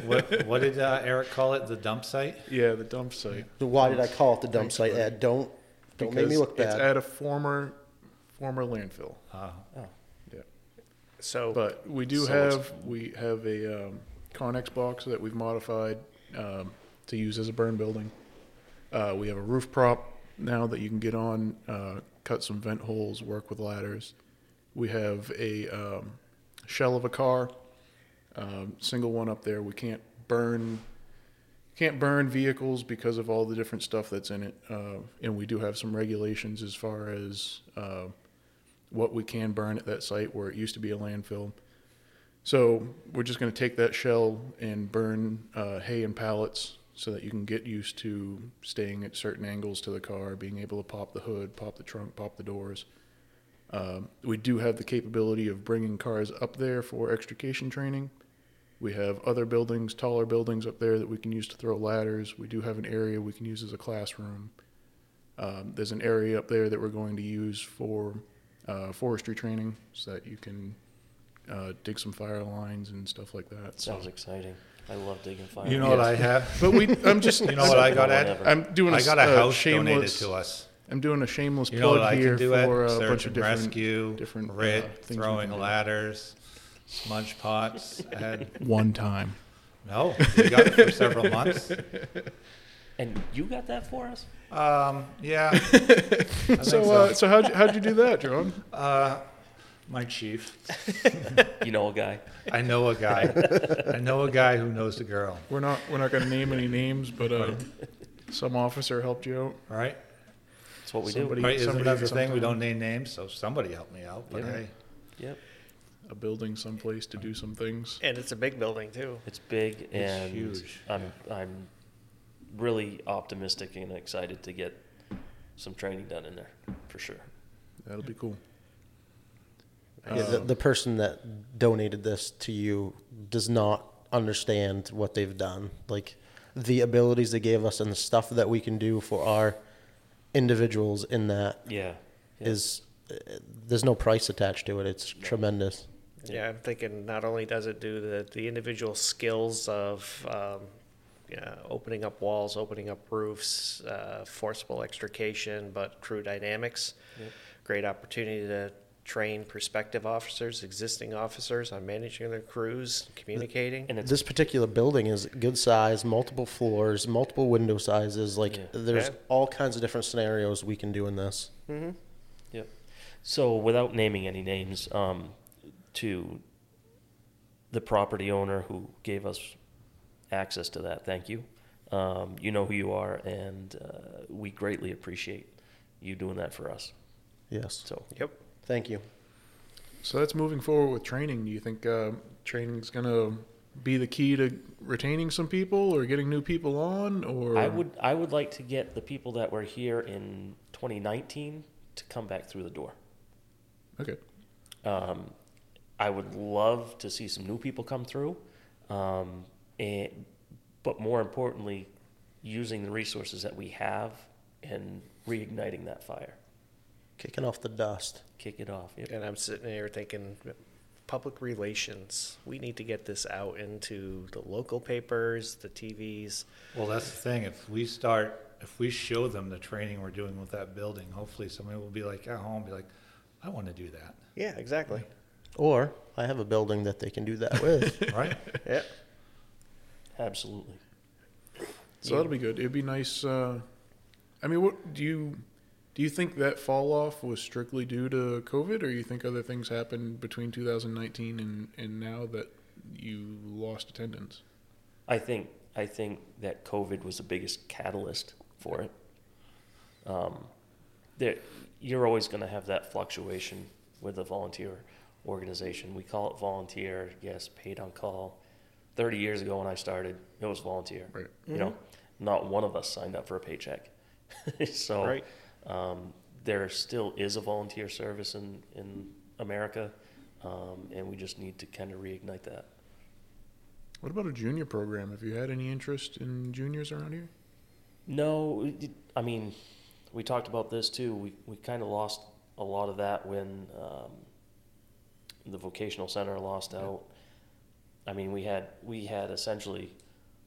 What, what did uh, Eric call it? The dump site? yeah, the dump site. Why did I call it the dump Thanks, site, buddy. Ed? Don't don't make me Because look It's bad. at a former, former landfill. Uh, Yeah. So But we do So it's- have, we have a, um, Connex box that we've modified, um, to use as a burn building. Uh, we have a roof prop now that you can get on, uh, cut some vent holes, work with ladders. We have a, um, shell of a car, um, single one up there. We can't burn, can't burn vehicles because of all the different stuff that's in it. Uh, and we do have some regulations as far as, uh, what we can burn at that site where it used to be a landfill. So we're just going to take that shell and burn uh, hay and pallets so that you can get used to staying at certain angles to the car, being able to pop the hood, pop the trunk, pop the doors. Um, we do have the capability of bringing cars up there for extrication training. We have other buildings, taller buildings up there that we can use to throw ladders. We do have an area we can use as a classroom. Um, there's an area up there that we're going to use for uh, forestry training so that you can uh, dig some fire lines and stuff like that. So- Sounds exciting. I love digging fire. You know what I have? But we, I'm just, You know what I got, Ed? Whatever. I'm doing a, I got a s- house donated shameless, to us. I'm doing a shameless You know plug here do, for a bunch of different. rescue, different, uh, things throwing ladders, smudge pots, Ed. One time. No, we got it for several months. And you got that for us? Um, yeah. I think So, uh, so how'd you, how'd you do that, John? Uh, my chief. You know a guy? I know a guy. I know a guy who knows the girl. We're not, we're not going to name any names, but uh, some officer helped you out. Right? That's what we Somebody- do. Right? Isn't somebody that the thing? We don't name names, so somebody helped me out. But Yeah. hey, Yep. A building someplace to do some things. And it's a big building too. It's big and huge. I'm I'm really optimistic and excited to get some training done in there for sure. That'll be cool. Yeah, the, the person that donated this to you does not understand what they've done. Like the abilities they gave us and the stuff that we can do for our individuals in that Yeah. is uh, there's no price attached to it. It's tremendous. Yeah, I'm thinking not only does it do the, the individual skills of um, yeah, opening up walls, opening up roofs, uh, forcible extrication, but crew dynamics. Great opportunity to train prospective officers, existing officers on managing their crews, communicating. And it's This particular building is good size, multiple floors, multiple window sizes. Like Yeah. there's Yeah. all kinds of different scenarios we can do in this. Yep. So without naming any names, um, to the property owner who gave us access to that, thank you. Um, you know who you are, and uh, we greatly appreciate you doing that for us. Yes. So Yep. Thank you. So that's moving forward with training. Do you think uh, is going to be the key to retaining some people or getting new people on? Or I would I would like to get the people that were here in 2019 to come back through the door. Okay. Um, I would love to see some new people come through, um, and, but more importantly, using the resources that we have and reigniting that fire. Kicking off the dust. Kick it off. Yep. And I'm sitting here thinking, public relations. We need to get this out into the local papers, the TVs. well, that's the thing. If we start, if we show them the training we're doing with that building, hopefully somebody will be like at home, be like, I want to do that. Yeah, exactly. Or I have a building that they can do that with. Right? Yeah. Absolutely. So that'll be good. It'd be nice. Uh, I mean, what do you do? You think that fall off was strictly due to COVID, or you think other things happened between 2019 and and now that you lost attendance? I think I think that COVID was the biggest catalyst for it. Um, there, you're always going to have that fluctuation with a volunteer organization. We call it volunteer, yes, paid on call. Thirty years ago when I started, it was volunteer. Right. You know, not one of us signed up for a paycheck. so Right. um, there still is a volunteer service in in America, um, and we just need to kind of reignite that. What about a junior program? Have you had any interest in juniors around here? No, I mean, we talked about this too. We we kind of lost a lot of that when um, the vocational center lost out. I mean, we had we had essentially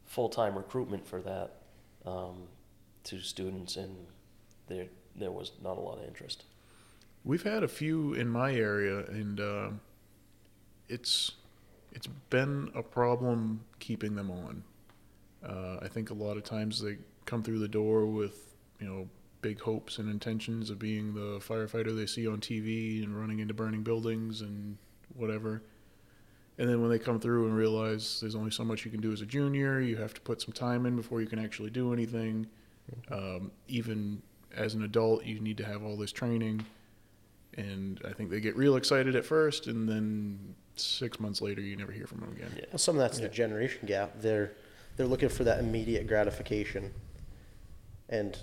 full time recruitment for that um, to students, and there there was not a lot of interest. We've had a few in my area, and uh, it's it's been a problem keeping them on. Uh, I think a lot of times they come through the door with you know big hopes and intentions of being the firefighter they see on TV and running into burning buildings and whatever. And then when they come through and realize there's only so much you can do as a junior, you have to put some time in before you can actually do anything. Um, even as an adult, you need to have all this training and I think they get real excited at first, and then six months later, you never hear from them again. Yeah. Well, some of that's the generation gap. They're they're looking for that immediate gratification. And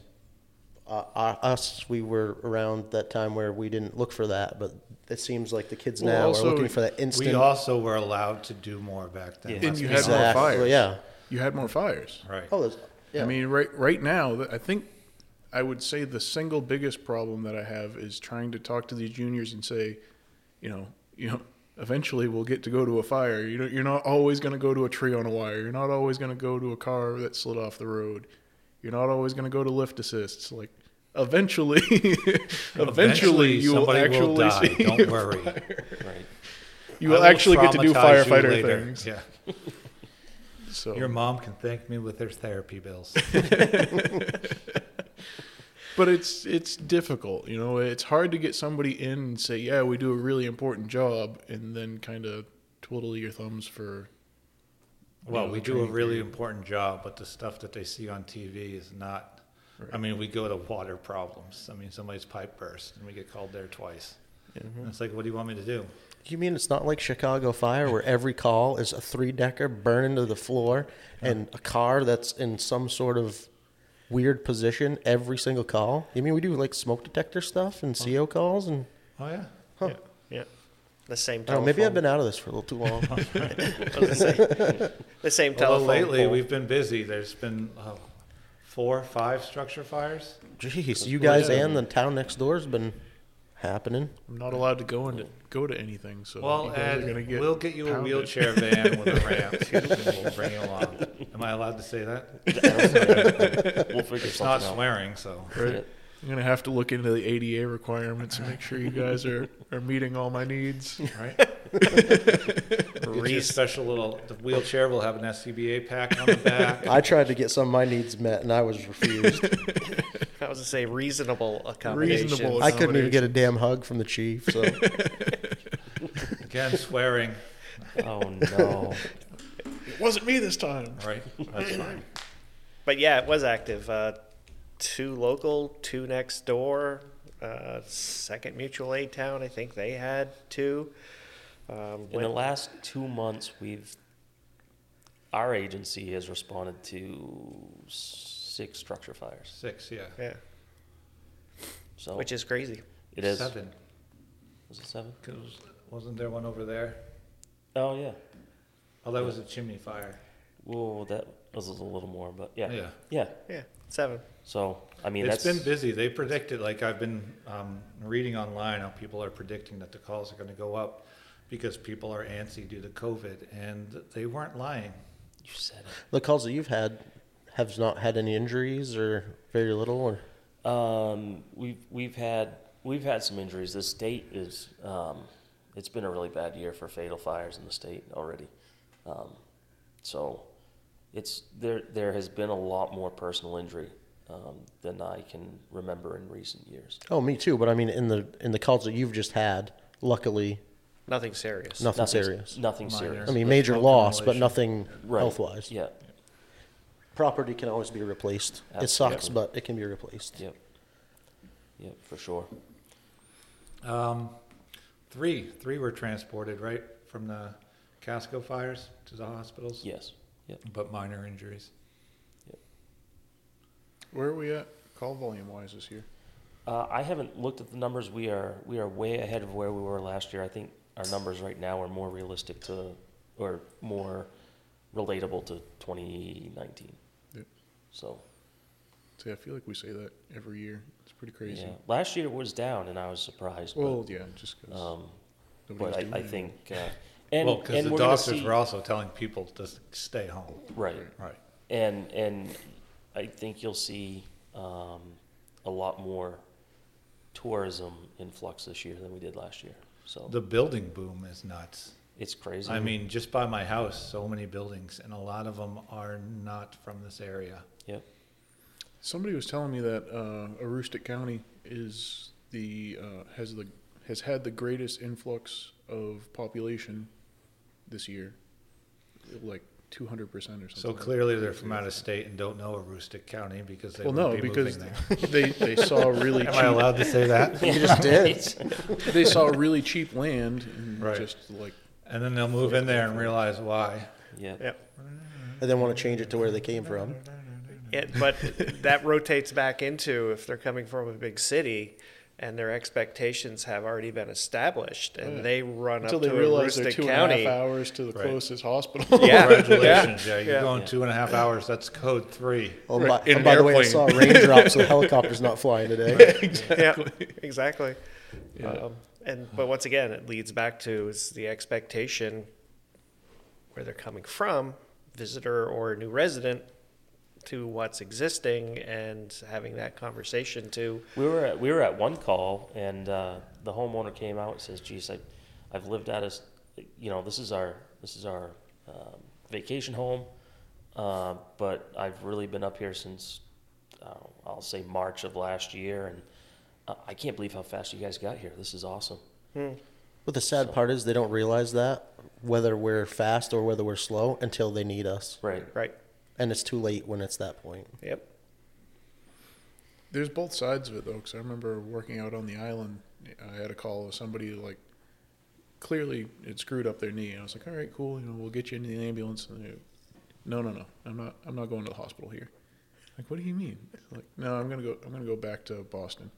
uh, uh, us, we were around that time where we didn't look for that, but it seems like the kids Well, now also, are looking for that We also were allowed to do more back then. Yeah. And you be had more honest. Exactly, fires. yeah. You had more fires. Right. Oh, there's, yeah. I mean, right right now, th- I think I would say the single biggest problem that I have is trying to talk to these juniors and say, you know, you know, eventually we'll get to go to a fire. You know, you're not always going to go to a tree on a wire. You're not always going to go to a car that slid off the road. You're not always going to go to lift assists. Like, eventually, eventually, you will actually will die. see. Don't worry. Right. You will I actually get to do firefighter things. Yeah. So Your mom can thank me with her therapy bills. but it's it's difficult you know it's hard to get somebody in and say yeah we do a really important job and then kind of twiddle your thumbs for Well, know, we do a really important job, but the stuff that they see on TV is not. I mean, we go to water problems. I mean, somebody's pipe burst, and we get called there twice. And it's like, what do you want me to do? You mean it's not like Chicago Fire where every call is a three decker burning to the floor and a car that's in some sort of weird position every single call? You mean we do like smoke detector stuff and CO calls and Oh yeah. Huh. Yeah, yeah. The same I don't telephone. know, maybe I've been out of this for a little too long. I was the same Although telephone. lately pole. we've been busy. There's been uh, four, five structure fires. Jeez, you guys Yeah. and the town next door has been happening. i'm not allowed to go into go to anything so Well, you guys are Ed, gonna get we'll get you a pounded. wheelchair van with a ramp, and we'll bring you along. Am I allowed to say that? We'll figure It's not something out. swearing, so. right i'm gonna have to look into the ada requirements and make sure you guys are are meeting all my needs Right? Get you a Reese- special little the wheelchair. will have an SCBA pack on the back. I tried to get some of my needs met and I was refused. I was gonna say reasonable accommodation. Reasonable. I couldn't even get a damn hug from the chief. So Again, swearing. Oh no. it wasn't me this time Right? That's fine. But yeah, it was active. Uh, two local, two next door. Uh, second mutual aid town, I think they had two. Um, In the last two months, we've our agency has responded to six structure fires. Six, yeah. yeah, So which is crazy. it is. Seven. Was it seven? 'Cause wasn't there one over there? Oh yeah. Oh, that was a chimney fire. Whoa, that was a little more, but yeah. Yeah. Yeah. Yeah, seven. So I mean, It's that's been busy. They predicted, like I've been um, reading online, how people are predicting that the calls are going to go up because people are antsy due to COVID, and they weren't lying. you said it. the calls that you've had have not had any injuries or very little or Um, we've we've had we've had some injuries. The state is um, it's been a really bad year for fatal fires in the state already. Um, so it's there there has been a lot more personal injury um, than I can remember in recent years. Oh, me too. But I mean, in the in the calls that you've just had, luckily, Nothing serious. nothing Nothing- serious. Nothing Minor. serious. I mean, major smoke loss, but nothing Right. health wise. Yeah. Property can always be replaced. It sucks, Absolutely. but it can be replaced. Yep. Yep. For sure. Um, three, three were transported right from the Casco fires to the hospitals, Yes. Yep. but minor injuries. where are we at call volume wise this year Uh, I haven't looked at the numbers. We are we are way ahead of where we were last year. I think our numbers right now are more realistic to, or more relatable to 2019. Yep. So See, I feel like we say that every year. It's pretty crazy. yeah, last year it was down, and I was surprised. Well, yeah, just because but, um, but I, I think, uh, and well, because and the we're gonna doctors see- were also telling people to s- stay home. right, Right. and and I think you'll see um, a lot more tourism influx this year than we did last year. So The building boom is nuts. it's crazy. I mean, just by my house, so many buildings, and a lot of them are not from this area. yep. Somebody was telling me that uh, Aroostook County is the uh, has the has had the greatest influx of population this year, like two hundred percent or something. So clearly, they're from out of state and don't know Aroostook County because they Well, no, be because moving there. they they saw really Am I cheap allowed to say that? You just did. they saw really cheap land and Right. just like And then they'll move in there and realize why. Yeah. Yep. and then want to change it to where they came from. It, but that rotates back into if they're coming from a big city and their expectations have already been established and Yeah. they run Until up they to a realize they're Aroostook two and a half County. hours to the Right. closest hospital. Yeah. Congratulations, yeah, you're Yeah. going two and a half hours, that's code three. Oh, Right, by, in oh, by the way, I airplane. saw raindrops, so the helicopter's not flying today. yeah, exactly. Yeah. Um, and but once again, it leads back to is the expectation where they're coming from, visitor or new resident, to what's existing and having that conversation to We were at, we were at one call and uh, the homeowner came out and says, "Geez, I, I've lived at us, you know, this is our this is our um, vacation home, uh, but I've really been up here since uh, I'll say March of last year, and uh, I can't believe how fast you guys got here. This is awesome." But the sad part is they don't realize that whether we're fast or whether we're slow until they need us, Right. right. And it's too late when it's that point. Yep. There's both sides of it though, because I remember working out on the island. I had a call with somebody like clearly it screwed up their knee, and I was like, "All right, cool. You know, we'll get you into the ambulance." And they, no, no, no, I'm not. I'm not going to the hospital here. Like, what do you mean? Like, no, I'm gonna go. I'm gonna go back to Boston.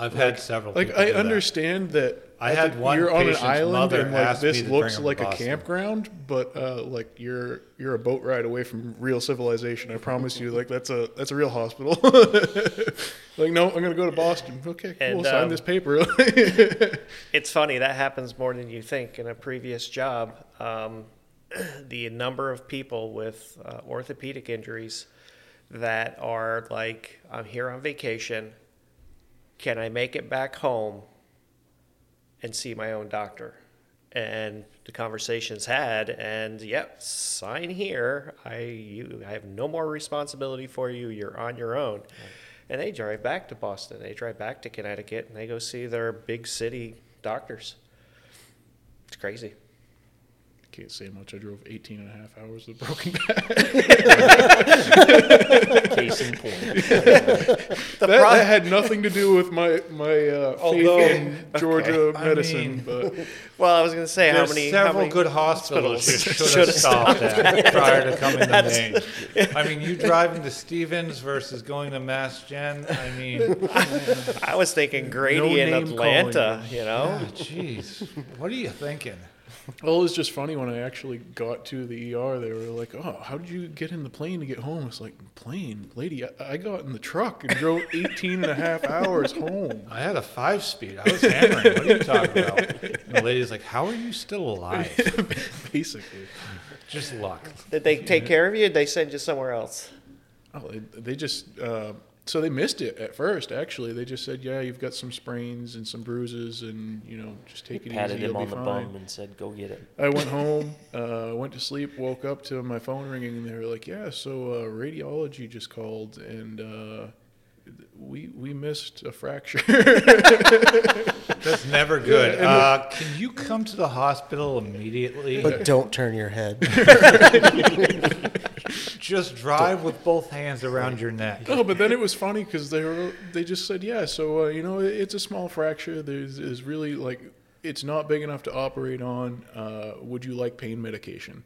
I've had several. Like, I do that. understand that. I at had one You're on an island, and like this looks like a campground, but uh, like you're you're a boat ride away from real civilization. I promise you. Like that's a that's a real hospital. like, no, I'm gonna go to Boston. Okay, cool. And, Sign um, this paper. It's funny that happens more than you think. In a previous job, um, the number of people with uh, orthopedic injuries that are like, "I'm here on vacation. Can I make it back home and see my own doctor?" And the conversations had, and yep, sign here. I you I have no more responsibility for you. You're on your own. And they drive back to Boston. They drive back to Connecticut, and they go see their big city doctors. It's crazy. Can't say much. I drove 18 and a half hours with a broken back. Case in point. that, that had nothing to do with my my uh, Although- in Georgia I medicine, mean- but Well, I was going to say how There's many how several many good hospitals hospitals should should have have stopped at prior to coming to Maine. I mean, you driving to Stevens versus going to Mass Gen. I mean, I was thinking Grady in Atlanta. calling. You know, oh, jeez, what are you thinking? Well, it was just funny when I actually got to the ER. They were like, "Oh, how did you get in the plane to get home?" I was like, "Plane, lady, I, I got in the truck and drove 18 and a half hours home." I had a five speed. I was hammering. What are you talking about? And the lady's like, "How are you still alive?" Basically, Just luck. did they take care of you? Did they send you somewhere else? oh, they, they just uh, so they missed it at first. Actually, they just said, "Yeah, you've got some sprains and some bruises, and you know, just take it Patted easy. him You'll on be the fine." bum and said, "Go get it." I went home, uh, went to sleep, woke up to my phone ringing, and they were like, "Yeah, so uh, radiology just called, and uh, we we missed a fracture." That's never good. Uh, can you come to the hospital immediately? But don't turn your head. Just drive with both hands around your neck. no, but then it was funny because they were they just said, "Yeah, so uh, you know, it's a small fracture. There's is really like it's not big enough to operate on. Uh, would you like pain medication?"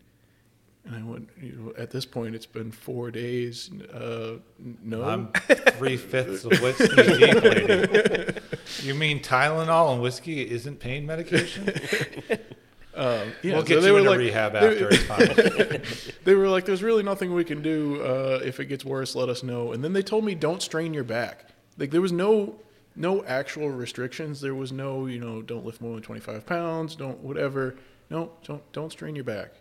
And I went, you know, at this point, it's been four days. Uh, no, I'm three fifths of whiskey deep, lady. You mean Tylenol and whiskey isn't pain medication? Um, yeah, we'll so they were like- rehab after it's fine. they were like, "There's really nothing we can do. Uh, if it gets worse, let us know." And then they told me, "Don't strain your back." Like there was no no actual restrictions. There was no, you know, don't lift more than 25 pounds. Don't whatever. No, don't don't strain your back.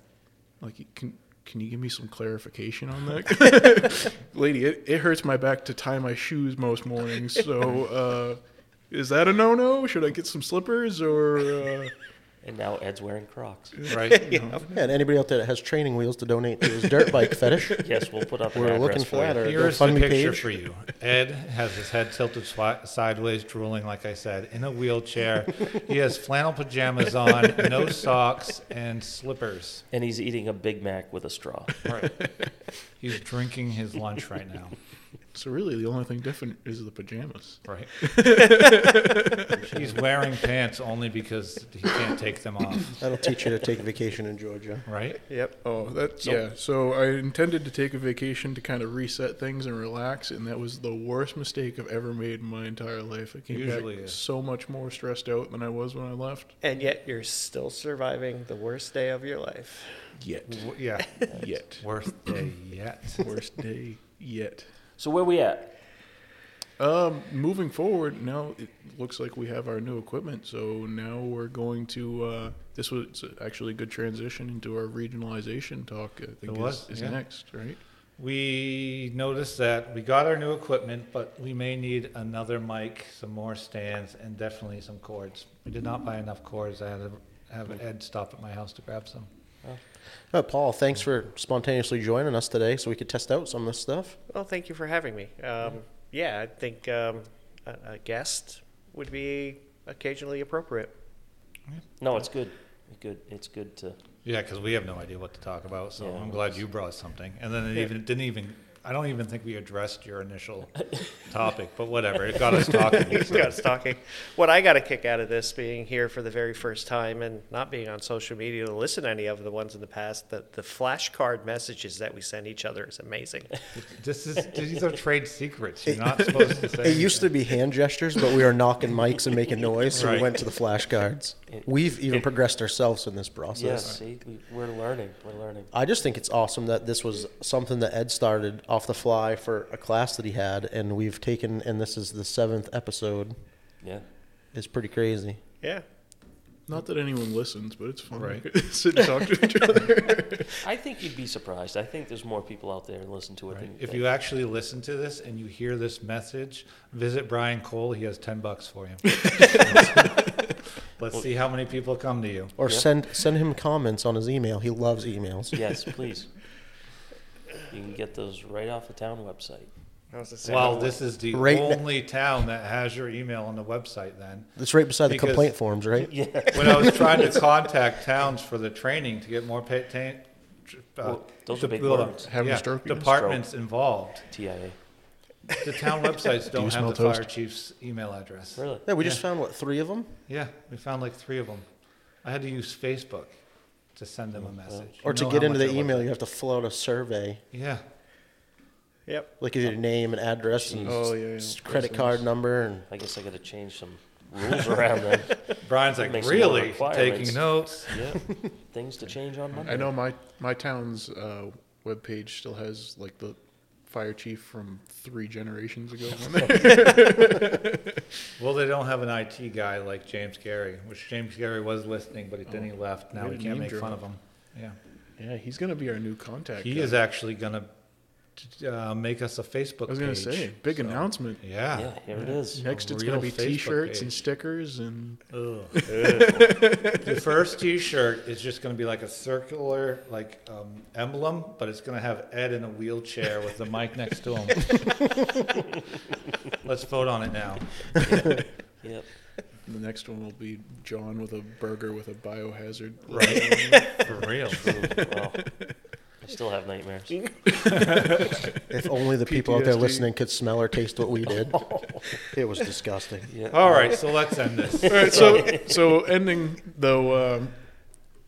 Like, can can you give me some clarification on that, lady? It, it hurts my back to tie my shoes most mornings. So, uh, is that a no no? Should I get some slippers or? Uh, And now Ed's wearing Crocs. right? Yeah, uh-huh. and anybody out there that has training wheels to donate to his dirt bike fetish, Yes, we'll put up an we're address looking for for that. you. Or Here's the GoFundMe picture page. for you. Ed has his head tilted swi- sideways, drooling, like I said, in a wheelchair. He has flannel pajamas on, no socks, and slippers. And he's eating a Big Mac with a straw. Right. He's drinking his lunch right now. So really, the only thing different is the pajamas. Right. He's wearing pants only because he can't take them off, That'll teach you to take a vacation in Georgia. right? Yep. Oh, that yeah. So I intended to take a vacation to kind of reset things and relax, and that was the worst mistake I've ever made in my entire life. I came Usually back is. so much more stressed out than I was when I left. And yet you're still surviving the worst day of your life. Yet, W- Yeah, yet, worst day yet. worst day yet. So where are we at? Um, moving forward, now it looks like we have our new equipment. So now we're going to. Uh, this was actually a good transition into our regionalization talk. I think It is, was, is yeah. next, right? We noticed that we got our new equipment, but we may need another mic, some more stands, and definitely some cords. We did not buy enough cords. I had to have Ed stop at my house to grab some. Uh, Paul, thanks for spontaneously joining us today so we could test out some of this stuff. Well, thank you for having me. Um, yeah, I think um, a, a guest would be occasionally appropriate. No, it's good. It's good. It's good to. Yeah, because we have no idea what to talk about, so Yeah. I'm glad you brought something. And then it Yeah. even didn't even. I don't even think we addressed your initial topic, but whatever. It got us talking. He's got us talking. What I got a kick out of this being here for the very first time and not being on social media to listen to any of the ones in the past, the, the flashcard messages that we send each other is amazing. This is these are trade secrets. You're not supposed to say. It used to be hand gestures, but we were knocking mics and making noise, so we went to the flashcards. It- We've even it- progressed ourselves in this process. Yes, see, we're learning. We're learning. I just think it's awesome that this was something that Ed started off the fly for a class that he had, and we've taken, and this is the seventh episode. Yeah. It's pretty crazy. Yeah. Not that anyone listens, but it's fun. Right. Sit and talk to each other. I think you'd be surprised. I think there's more people out there who listen to it Right. than If you actually listen to this and you hear this message, visit Brian Cole. He has ten bucks for you. Let's see how many people come to you. Or Yep. send send him comments on his email. He loves emails. Yes, please. You can get those right off the town website. I was just saying, Well, this is the Right ne- only town that has your email on the website. Then, It's right beside the complaint forms, right? Yeah. when I was trying to contact towns for the training to get more pa- ta- uh, Well, those are big de- words. Having yeah, stroke units? departments involved. TIA. The town websites don't smell have the fire toast? chief's email address. Really? Yeah, we just found what three of them, Yeah, we found like three of them. I had to use Facebook to send them a message. or You to know get how into much the I love email, that. you have to fill out a survey, Yeah, Yep. like your name and address and Oh, yeah, yeah. s- credit card number, and I guess I got to change some rules around then. Brian's like, Make more really? requirements." Taking notes? Yeah. Things to change on Monday. I know my my town's uh, webpage still has like the fire chief from three generations ago. Well, they don't have an IT guy like James Gary, which James Gary was listening, but he then he oh, left. Now Way we can't make fun drop. of him. Yeah. yeah, he's gonna be our new contact. He guy. is actually gonna uh, make us a Facebook I was gonna say big So, announcement. Yeah. Yeah, here it is. Next, A it's gonna be Facebook T-shirts and stickers and the first T-shirt is just going to be like a circular like um, emblem, but it's going to have Ed in a wheelchair with the mic next to him. Let's vote on it now. Yep. the next one will be John with a burger with a biohazard. Right. For real. Ooh, well, I still have nightmares. if only the people out there PTSD. listening could smell or taste what we did. It was disgusting. Yeah. All right, so let's end this. All right, so so ending though, um,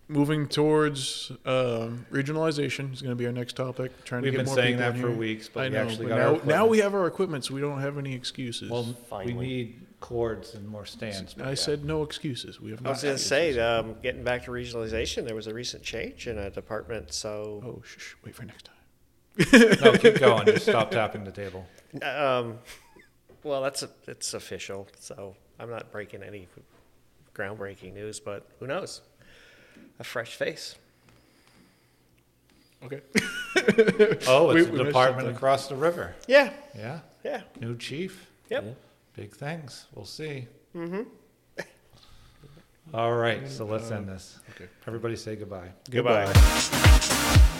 moving towards um, regionalization is going to be our next topic. Trying We've to get been more saying people that in for here. weeks, but I we know. actually but got now, our now equipment. we have our equipment, so we don't have any excuses. Well, Finally. we need cords and more stands. but I yeah. said no excuses. We have. Not. I Not was going to say, excuses. um, getting back to regionalization, there was a recent change in a department. So, Oh, shh, shh, wait for next time. no, keep going. Just stop tapping the table. um, well, that's a, it's official. So I'm not breaking any groundbreaking news, but who knows? A fresh face. Okay. Oh, We- it's we a missed department something. across the river. Yeah. Yeah, Yeah. new chief. Yep. Yeah. Big things. We'll see. Mm-hmm. All right, so let's end this. Okay. Everybody say goodbye. Goodbye.